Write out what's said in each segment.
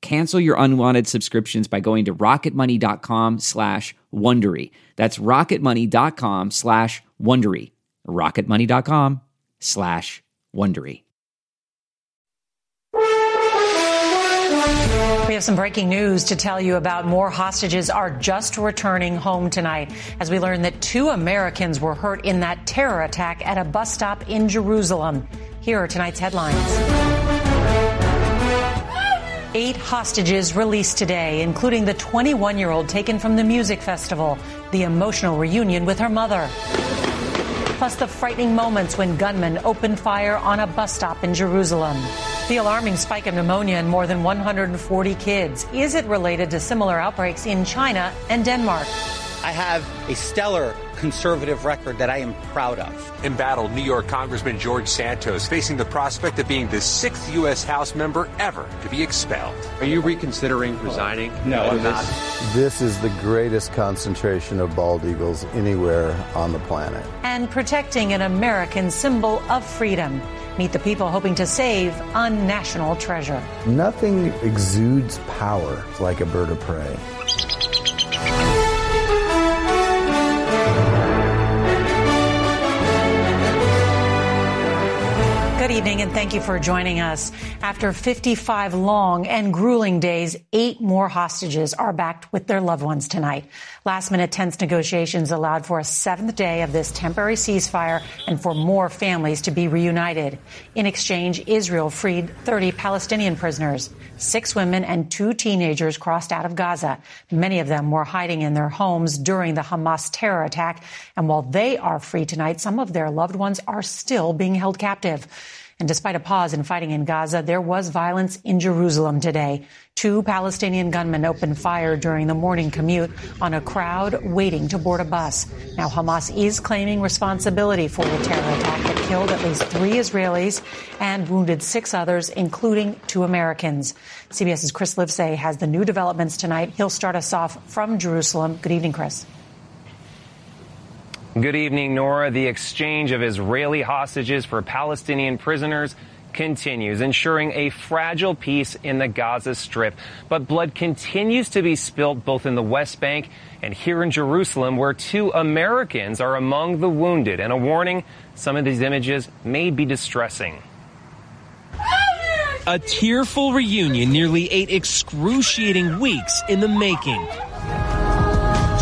Cancel your unwanted subscriptions by going to rocketmoney.com slash Wondery. That's rocketmoney.com slash Wondery. rocketmoney.com slash Wondery. We have some breaking news to tell you about. More hostages are just returning home tonight as we learn that two Americans were hurt in that terror attack at a bus stop in Jerusalem. Here are tonight's headlines. Eight hostages released today, including the 21 year old taken from the music festival, the emotional reunion with her mother. Plus, the frightening moments when gunmen opened fire on a bus stop in Jerusalem. The alarming spike of pneumonia in more than 140 kids. Is it related to similar outbreaks in China and Denmark? I have a stellar conservative record that I am proud of. Embattled New York Congressman George Santos facing the prospect of being the sixth U.S. House member ever to be expelled. Are you reconsidering resigning? No, I'm not. This is the greatest concentration of bald eagles anywhere on the planet. And protecting an American symbol of freedom. Meet the people hoping to save a national treasure. Nothing exudes power like a bird of prey. Good evening and thank you for joining us. After 55 long and grueling days, eight more hostages are back with their loved ones tonight. Last minute tense negotiations allowed for a seventh day of this temporary ceasefire and for more families to be reunited. In exchange, Israel freed 30 Palestinian prisoners. Six women and two teenagers crossed out of Gaza. Many of them were hiding in their homes during the Hamas terror attack. And while they are free tonight, some of their loved ones are still being held captive. And despite a pause in fighting in Gaza, there was violence in Jerusalem today. Two Palestinian gunmen opened fire during the morning commute on a crowd waiting to board a bus. Now, Hamas is claiming responsibility for the terror attack that killed at least three Israelis and wounded six others, including two Americans. CBS's Chris Livesay has the new developments tonight. He'll start us off from Jerusalem. Good evening, Chris. Good evening, Norah. The exchange of Israeli hostages for Palestinian prisoners continues, ensuring a fragile peace in the Gaza Strip. But blood continues to be spilled both in the West Bank and here in Jerusalem, where two Americans are among the wounded. And a warning some of these images may be distressing. A tearful reunion nearly eight excruciating weeks in the making.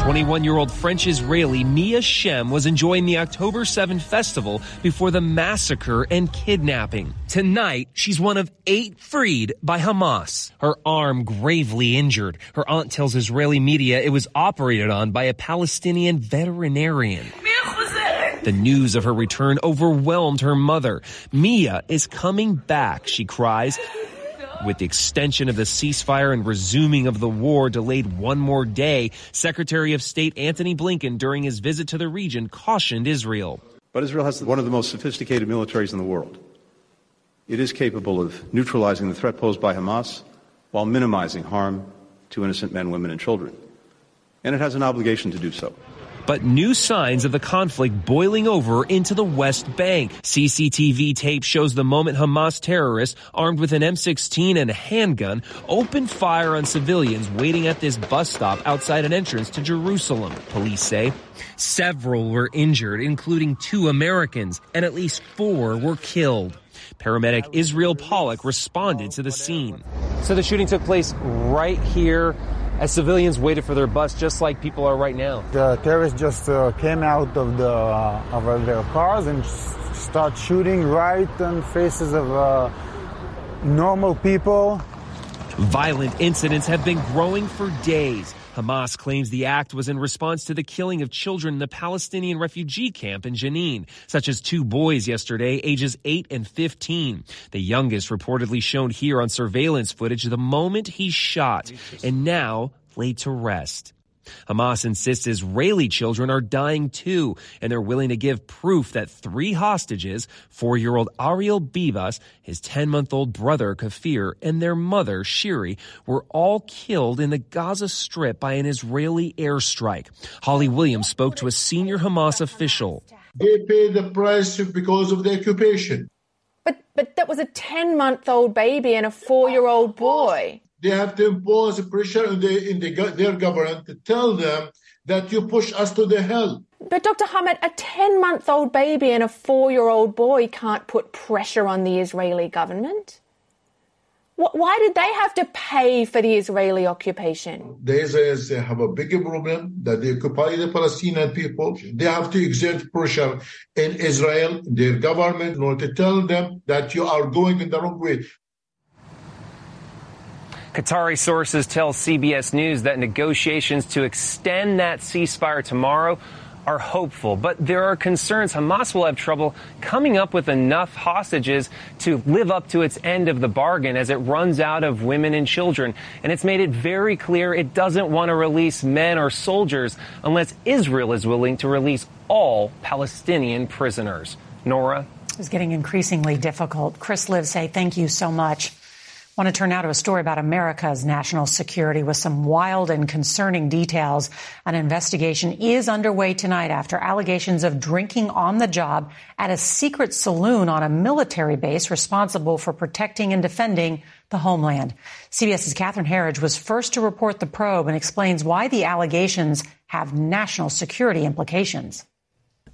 21 year old French Israeli Mia Schem was enjoying the October 7 festival before the massacre and kidnapping. Tonight, she's one of eight freed by Hamas. Her arm gravely injured. Her aunt tells Israeli media it was operated on by a Palestinian veterinarian. The news of her return overwhelmed her mother. Mia is coming back, she cries. With the extension of the ceasefire and resuming of the war delayed one more day, Secretary of State Antony Blinken, during his visit to the region, cautioned Israel. But Israel has one of the most sophisticated militaries in the world. It is capable of neutralizing the threat posed by Hamas while minimizing harm to innocent men, women, and children. And it has an obligation to do so but new signs of the conflict boiling over into the West Bank. CCTV tape shows the moment Hamas terrorists, armed with an M16 and a handgun, opened fire on civilians waiting at this bus stop outside an entrance to Jerusalem, police say. Several were injured, including two Americans, and at least four were killed. Paramedic Israel Pollock responded to the scene. So the shooting took place right here as civilians waited for their bus, just like people are right now. The terrorists just uh, came out of the uh, of their cars and start shooting right in faces of uh, normal people. Violent incidents have been growing for days. Hamas claims the act was in response to the killing of children in the Palestinian refugee camp in Jenin, such as two boys yesterday, ages 8 and 15. The youngest reportedly shown here on surveillance footage the moment he shot, and now laid to rest. Hamas insists Israeli children are dying too, and they're willing to give proof that three hostages, four-year-old Ariel Bibas, his 10-month-old brother Kfir, and their mother Shiri, were all killed in the Gaza Strip by an Israeli airstrike. Holly Williams spoke to a senior Hamas official. They pay the price because of the occupation. But, but that was a 10-month-old baby and a four-year-old boy they have to impose pressure in, the, in the, their government to tell them that you push us to the hell. But Dr. Hamid, a 10 month old baby and a four year old boy can't put pressure on the Israeli government. Why did they have to pay for the Israeli occupation? The Israelis have a bigger problem that they occupy the Palestinian people. They have to exert pressure in Israel, their government, in order to tell them that you are going in the wrong way. Qatari sources tell CBS News that negotiations to extend that ceasefire tomorrow are hopeful, but there are concerns Hamas will have trouble coming up with enough hostages to live up to its end of the bargain as it runs out of women and children. And it's made it very clear it doesn't want to release men or soldiers unless Israel is willing to release all Palestinian prisoners. Norah? It's getting increasingly difficult. Chris Livesay, thank you so much. Want to turn now to a story about America's national security with some wild and concerning details. An investigation is underway tonight after allegations of drinking on the job at a secret saloon on a military base responsible for protecting and defending the homeland. CBS's Catherine Herridge was first to report the probe and explains why the allegations have national security implications.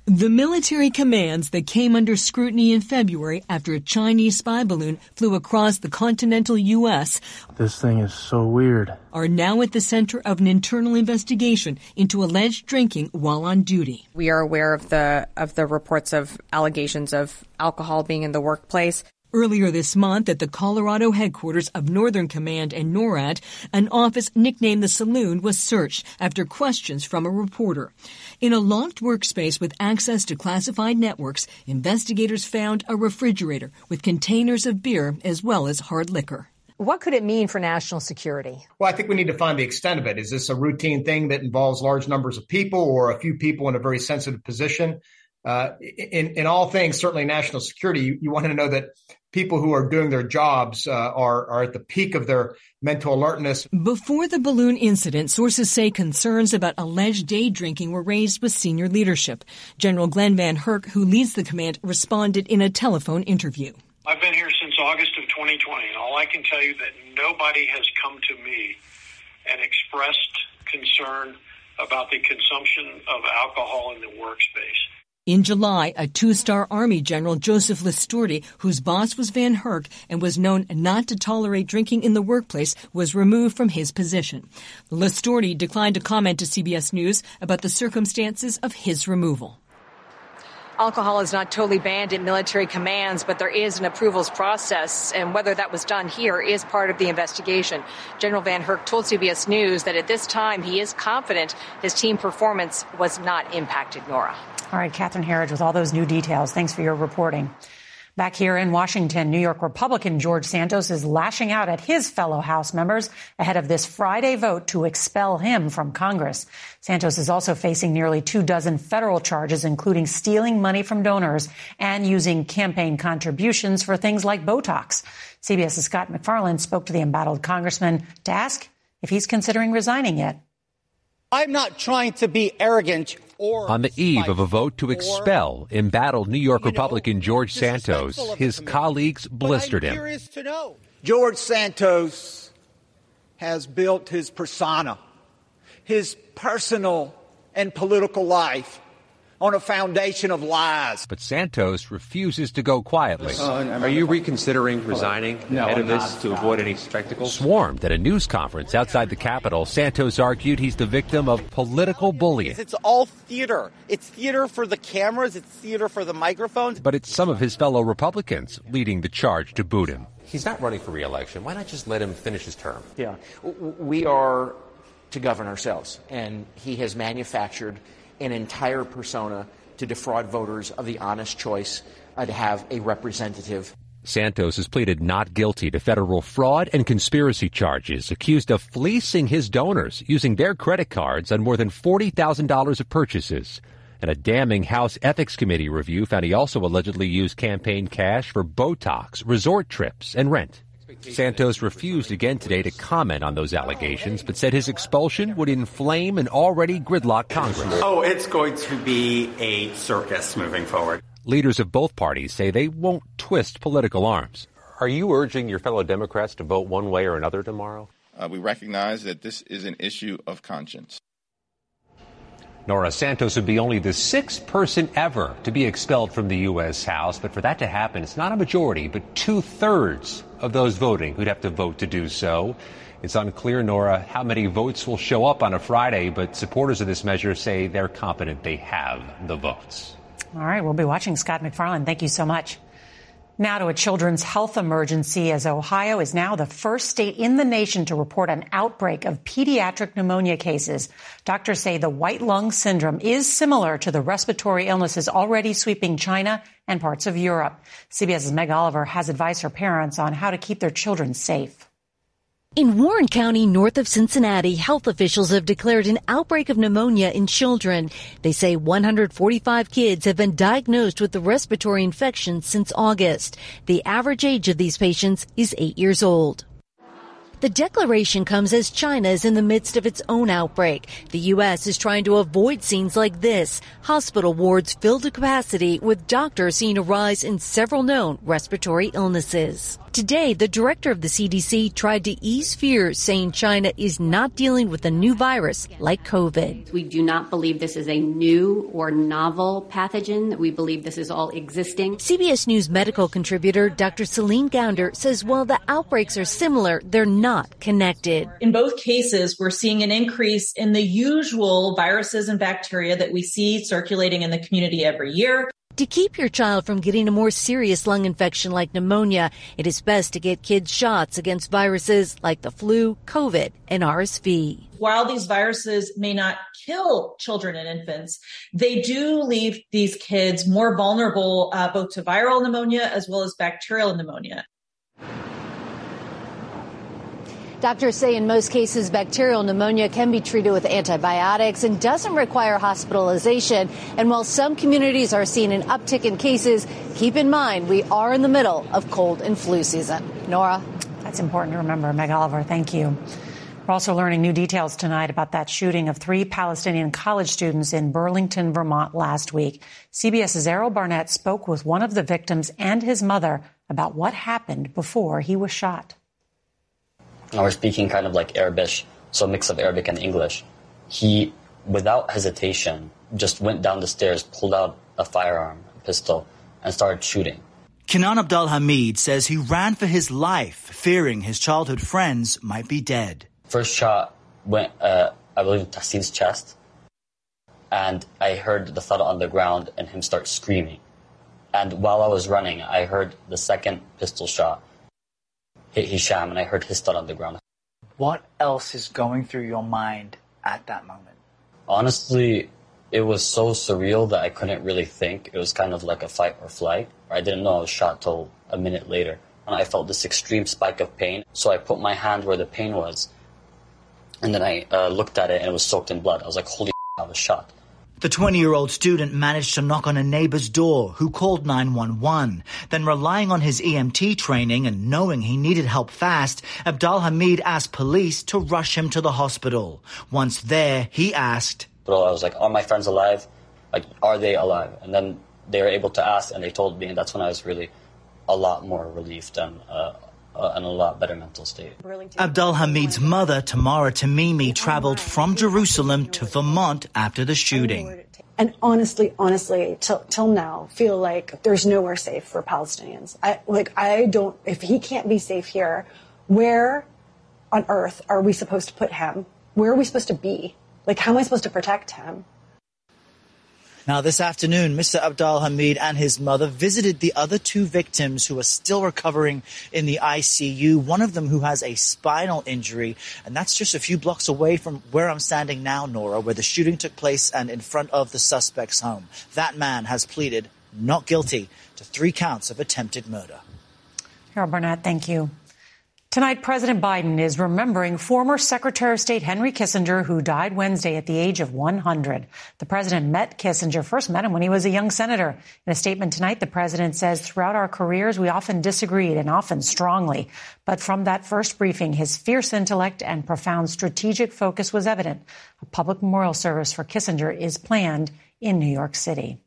The military commands that came under scrutiny in February after a Chinese spy balloon flew across the continental U.S. This thing is so weird. Are now at the center of an internal investigation into alleged drinking while on duty. We are aware of the of the reports of allegations of alcohol being in the workplace. Earlier this month, at the Colorado headquarters of Northern Command and NORAD, an office nicknamed the Saloon was searched after questions from a reporter. In a locked workspace with access to classified networks, investigators found a refrigerator with containers of beer as well as hard liquor. What could it mean for national security? Well, I think we need to find the extent of it. Is this a routine thing that involves large numbers of people or a few people in a very sensitive position? Uh, in, in all things, certainly national security, you, you want to know that people who are doing their jobs uh, are, are at the peak of their mental alertness. Before the balloon incident, sources say concerns about alleged day drinking were raised with senior leadership. General Glen VanHerck, who leads the command, responded in a telephone interview. I've been here since August of 2020, and all I can tell you that nobody has come to me and expressed concern about the consumption of alcohol in the workspace. In July, a two-star Army General, Joseph Lestorti, whose boss was VanHerck and was known not to tolerate drinking in the workplace, was removed from his position. Lestorti declined to comment to CBS News about the circumstances of his removal. Alcohol is not totally banned in military commands, but there is an approvals process, and whether that was done here is part of the investigation. General VanHerck told CBS News that at this time he is confident his team performance was not impacted, Norah. All right, Catherine Herridge with all those new details. Thanks for your reporting. Back here in Washington, New York Republican George Santos is lashing out at his fellow House members ahead of this Friday vote to expel him from Congress. Santos is also facing nearly two dozen federal charges, including stealing money from donors and using campaign contributions for things like Botox. CBS's Scott MacFarlane spoke to the embattled congressman to ask if he's considering resigning yet. I'm not trying to be arrogant on the eve of a vote to expel embattled New York Republican George Santos, his colleagues blistered him. George Santos has built his persona, his personal and political life on a foundation of lies. But Santos refuses to go quietly. Uh, are you reconsidering resigning no, ahead of this to avoid any spectacles? Swarmed at a news conference outside the Capitol, Santos argued he's the victim of political bullying. It's all theater. It's theater for the cameras, it's theater for the microphones. But it's some of his fellow Republicans leading the charge to boot him. He's not running for reelection. Why not just let him finish his term? Yeah. We are to govern ourselves, and he has manufactured an entire persona to defraud voters of the honest choice uh, to have a representative. Santos has pleaded not guilty to federal fraud and conspiracy charges, accused of fleecing his donors using their credit cards on more than $40,000 of purchases. And a damning House Ethics Committee review found he also allegedly used campaign cash for Botox, resort trips, and rent. Santos refused again today to comment on those allegations, but said his expulsion would inflame an already gridlocked Congress. Oh, it's going to be a circus moving forward. Leaders of both parties say they won't twist political arms. Are you urging your fellow Democrats to vote one way or another tomorrow? Uh, we recognize that this is an issue of conscience. Norah Santos would be only the sixth person ever to be expelled from the U.S. House, but for that to happen, it's not a majority, but two thirds of those voting who'd have to vote to do so. It's unclear, Norah, how many votes will show up on a Friday, but supporters of this measure say they're confident they have the votes. All right, we'll be watching Scott MacFarlane, Thank you so much. Now to a children's health emergency as Ohio is now the first state in the nation to report an outbreak of pediatric pneumonia cases. Doctors say the white lung syndrome is similar to the respiratory illnesses already sweeping China and parts of Europe. CBS's Meg Oliver has advice for parents on how to keep their children safe. In Warren County, north of Cincinnati, health officials have declared an outbreak of pneumonia in children. They say 145 kids have been diagnosed with the respiratory infection since August. The average age of these patients is eight years old. The declaration comes as China is in the midst of its own outbreak. The U.S. is trying to avoid scenes like this. Hospital wards filled to capacity with doctors seeing a rise in several known respiratory illnesses. Today, the director of the CDC tried to ease fears, saying China is not dealing with a new virus like COVID. We do not believe this is a new or novel pathogen. We believe this is all existing. CBS News medical contributor Dr. Celine Gounder says while the outbreaks are similar, they're not connected. In both cases, we're seeing an increase in the usual viruses and bacteria that we see circulating in the community every year. To keep your child from getting a more serious lung infection like pneumonia, it is best to get kids shots against viruses like the flu, COVID, and RSV. While these viruses may not kill children and infants, they do leave these kids more vulnerable uh, both to viral pneumonia as well as bacterial pneumonia. Doctors say in most cases, bacterial pneumonia can be treated with antibiotics and doesn't require hospitalization. And while some communities are seeing an uptick in cases, keep in mind we are in the middle of cold and flu season. Norah? That's important to remember. Meg Oliver, thank you. We're also learning new details tonight about that shooting of three Palestinian college students in Burlington, Vermont last week. CBS's Errol Barnett spoke with one of the victims and his mother about what happened before he was shot. I was speaking kind of like Arabic, so a mix of Arabic and English. He, without hesitation, just went down the stairs, pulled out a firearm, a pistol, and started shooting. Kenan Abdul Hamid says he ran for his life, fearing his childhood friends might be dead. First shot went, uh, I believe, in Tahsin's chest, and I heard the thud on the ground and him start screaming. And while I was running, I heard the second pistol shot hit Hisham, and I heard his thud on the ground. What else is going through your mind at that moment? Honestly, it was so surreal that I couldn't really think. It was kind of like a fight or flight. I didn't know I was shot till a minute later. And I felt this extreme spike of pain. So I put my hand where the pain was. And then I uh, looked at it and it was soaked in blood. I was like, holy I was shot. The 20 year old student managed to knock on a neighbor's door who called 911. Then, relying on his EMT training and knowing he needed help fast, Abdul Hamid asked police to rush him to the hospital. Once there, he asked, But I was like, are my friends alive? Like, are they alive? And then they were able to ask and they told me, and that's when I was really a lot more relieved and uh, uh, in a lot better mental state. Abdul Hamid's mother, Tamara Tamimi, traveled from Jerusalem to Vermont after the shooting. And honestly, honestly, till, till now, feel like there's nowhere safe for Palestinians. I, like, I don't, if he can't be safe here, where on earth are we supposed to put him? Where are we supposed to be? Like, how am I supposed to protect him? Now, this afternoon, Mr. Abdul Hamid and his mother visited the other two victims who are still recovering in the ICU. One of them who has a spinal injury, and that's just a few blocks away from where I'm standing now, Norah, where the shooting took place and in front of the suspect's home. That man has pleaded not guilty to three counts of attempted murder. Errol Barnett, thank you. Tonight, President Biden is remembering former Secretary of State Henry Kissinger, who died Wednesday at the age of 100. The president met Kissinger, first met him when he was a young senator. In a statement tonight, the president says, throughout our careers, we often disagreed and often strongly. But from that first briefing, his fierce intellect and profound strategic focus was evident. A public memorial service for Kissinger is planned in New York City.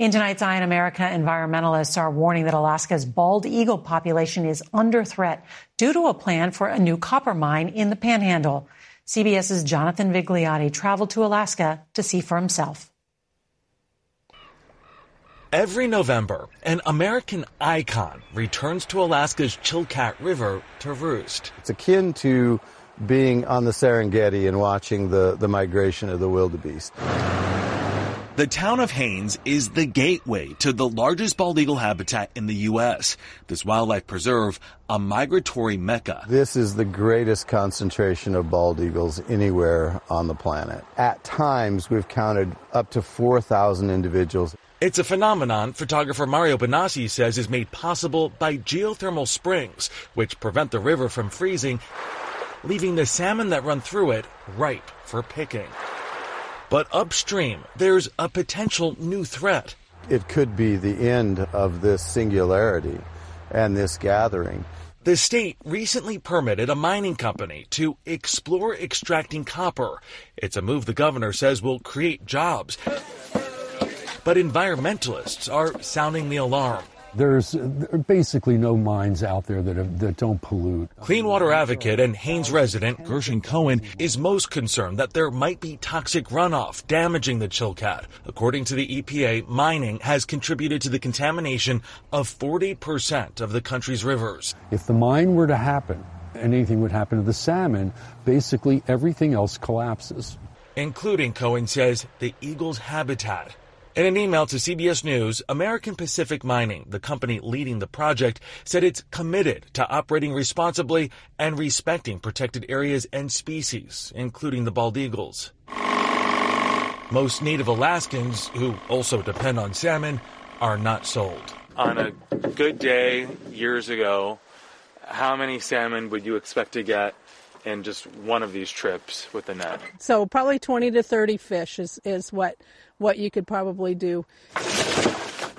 In tonight's Eye on America, environmentalists are warning that Alaska's bald eagle population is under threat due to a plan for a new copper mine in the panhandle. CBS's Jonathan Vigliotti traveled to Alaska to see for himself. Every November, an American icon returns to Alaska's Chilkat River to roost. It's akin to being on the Serengeti and watching the, the migration of the wildebeest. The town of Haines is the gateway to the largest bald eagle habitat in the U.S. This wildlife preserve, a migratory mecca. This is the greatest concentration of bald eagles anywhere on the planet. At times, we've counted up to 4,000 individuals. It's a phenomenon photographer Mario Bonassi says is made possible by geothermal springs, which prevent the river from freezing, leaving the salmon that run through it ripe for picking. But upstream, there's a potential new threat. It could be the end of this singularity and this gathering. The state recently permitted a mining company to explore extracting copper. It's a move the governor says will create jobs. But environmentalists are sounding the alarm. There's basically no mines out there that, have, that don't pollute. Clean water advocate and Haines resident Gershon Cohen is most concerned that there might be toxic runoff damaging the Chilkat. According to the EPA, mining has contributed to the contamination of 40% of the country's rivers. If the mine were to happen, anything would happen to the salmon, basically everything else collapses. Including, Cohen says, the eagle's habitat. In an email to CBS News, American Pacific Mining, the company leading the project, said it's committed to operating responsibly and respecting protected areas and species, including the bald eagles. Most native Alaskans, who also depend on salmon, are not sold. On a good day years ago, how many salmon would you expect to get in just one of these trips with the net? So probably 20 to 30 fish is, is what what you could probably do.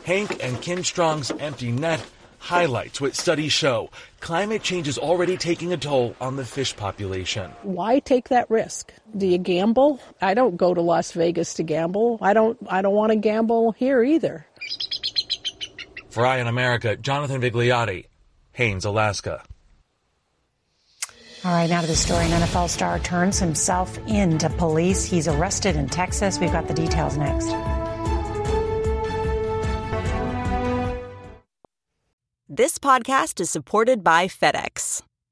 Hank and Kim Strong's empty net highlights what studies show climate change is already taking a toll on the fish population. Why take that risk? Do you gamble? I don't go to Las Vegas to gamble. I don't I don't want to gamble here either. For Eye on America, Jonathan Vigliotti, Haines, Alaska. All right, now to the story. An NFL star turns himself in to police. He's arrested in Texas. We've got the details next. This podcast is supported by FedEx.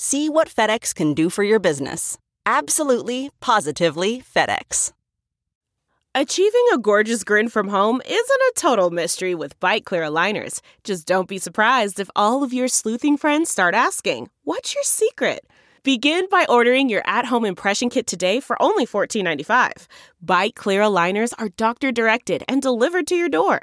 See what FedEx can do for your business. Absolutely, positively FedEx. Achieving a gorgeous grin from home isn't a total mystery with Byte Clear aligners. Just don't be surprised if all of your sleuthing friends start asking, What's your secret? Begin by ordering your at home impression kit today for only $14.95. Byte Clear aligners are doctor directed and delivered to your door.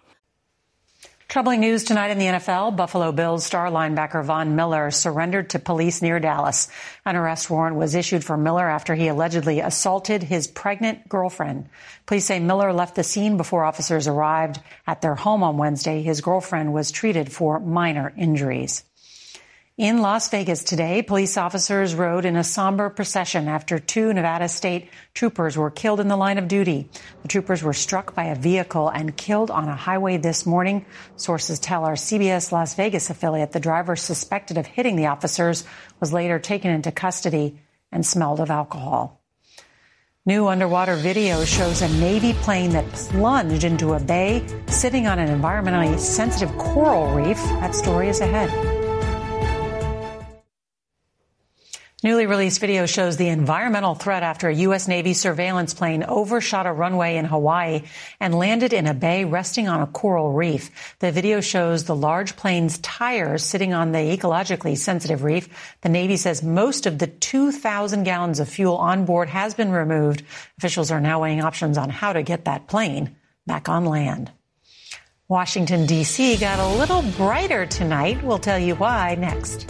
Troubling news tonight in the NFL. Buffalo Bills star linebacker Von Miller surrendered to police near Dallas. An arrest warrant was issued for Miller after he allegedly assaulted his pregnant girlfriend. Police say Miller left the scene before officers arrived at their home on Wednesday. His girlfriend was treated for minor injuries. In Las Vegas today, police officers rode in a somber procession after two Nevada state troopers were killed in the line of duty. The troopers were struck by a vehicle and killed on a highway this morning. Sources tell our CBS Las Vegas affiliate the driver suspected of hitting the officers was later taken into custody and smelled of alcohol. New underwater video shows a Navy plane that plunged into a bay sitting on an environmentally sensitive coral reef. That story is ahead. Newly released video shows the environmental threat after a U.S. Navy surveillance plane overshot a runway in Hawaii and landed in a bay resting on a coral reef. The video shows the large plane's tires sitting on the ecologically sensitive reef. The Navy says most of the 2,000 gallons of fuel on board has been removed. Officials are now weighing options on how to get that plane back on land. Washington, D.C. got a little brighter tonight. We'll tell you why next.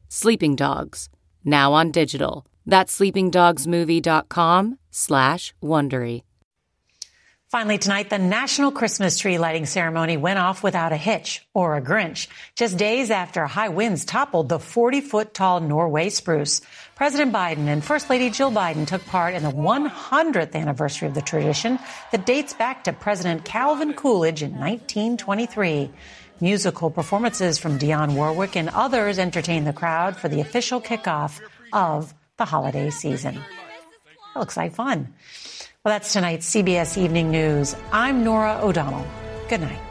Sleeping Dogs, now on digital. That's sleepingdogsmovie.com slash Wondery. Finally, tonight, the National Christmas Tree Lighting Ceremony went off without a hitch or a Grinch, just days after high winds toppled the 40 foot tall Norway spruce. President Biden and First Lady Jill Biden took part in the 100th anniversary of the tradition that dates back to President Calvin Coolidge in 1923. Musical performances from Dionne Warwick and others entertained the crowd for the official kickoff of the holiday season. That looks like fun. Well, that's tonight's CBS Evening News. I'm Norah O'Donnell. Good night.